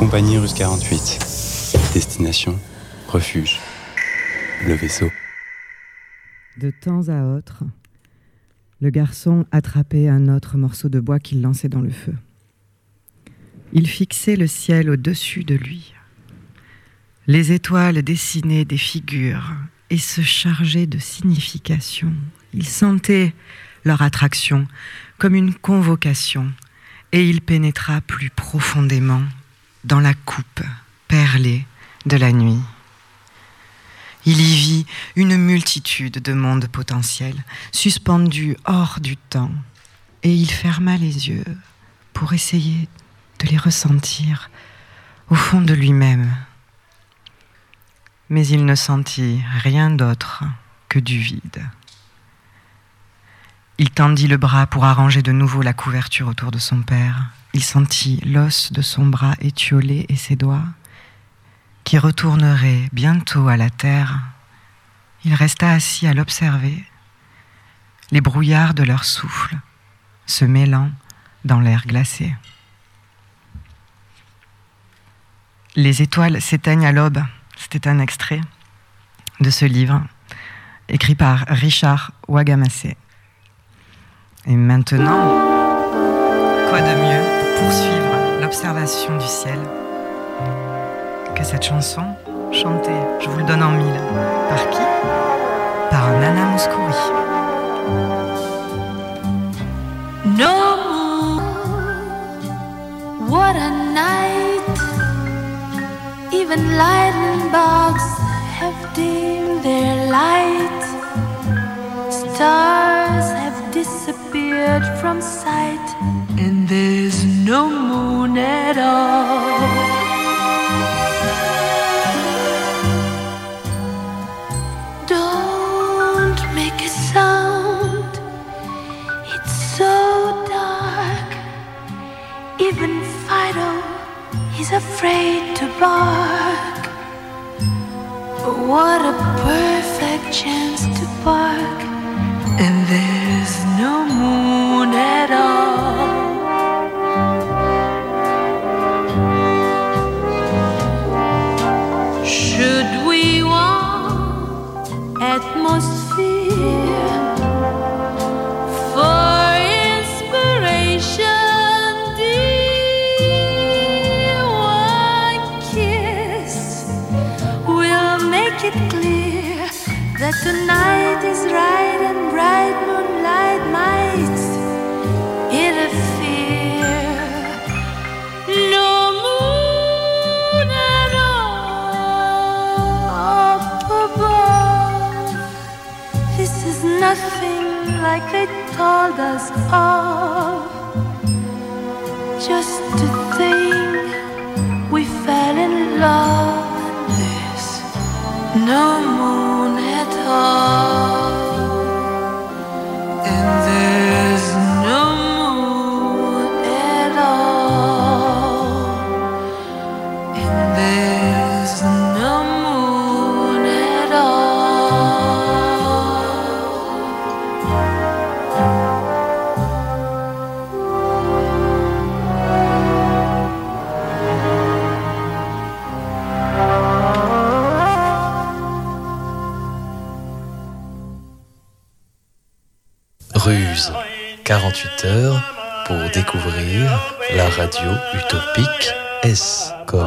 Compagnie russe 48. Destination, refuge. Le vaisseau. De temps à autre, le garçon attrapait un autre morceau de bois qu'il lançait dans le feu. Il fixait le ciel au-dessus de lui. Les étoiles dessinaient des figures et se chargeaient de signification. Il sentait leur attraction comme une convocation et il pénétra plus profondément dans la coupe perlée de la nuit. Il y vit une multitude de mondes potentiels, suspendus hors du temps, et il ferma les yeux pour essayer de les ressentir au fond de lui-même. Mais il ne sentit rien d'autre que du vide. Il tendit le bras pour arranger de nouveau la couverture autour de son père. Il sentit l'os de son bras étiolé et ses doigts qui retournerait bientôt à la terre, il resta assis à l'observer, les brouillards de leur souffle se mêlant dans l'air glacé. Les étoiles s'éteignent à l'aube, c'était un extrait de ce livre écrit par Richard Wagamassé. Et maintenant, quoi de mieux l'observation du ciel cette chanson, chantée, je vous le donne en mille, par qui? Par Nana Mouskouri. No, what a night. Even lightning bugs have dimmed their light. Stars have disappeared from sight, and there's no moon Don't make a sound, it's so dark. Even Fido is afraid to bark. But what a perfect chance to bark. And then that tonight is right and bright moonlight might interfere. No moon at all up above. This is nothing like they told us of. Just to think we fell in love. There's no moon at all. And there's Ruse, 48 heures pour découvrir la radio utopique S comme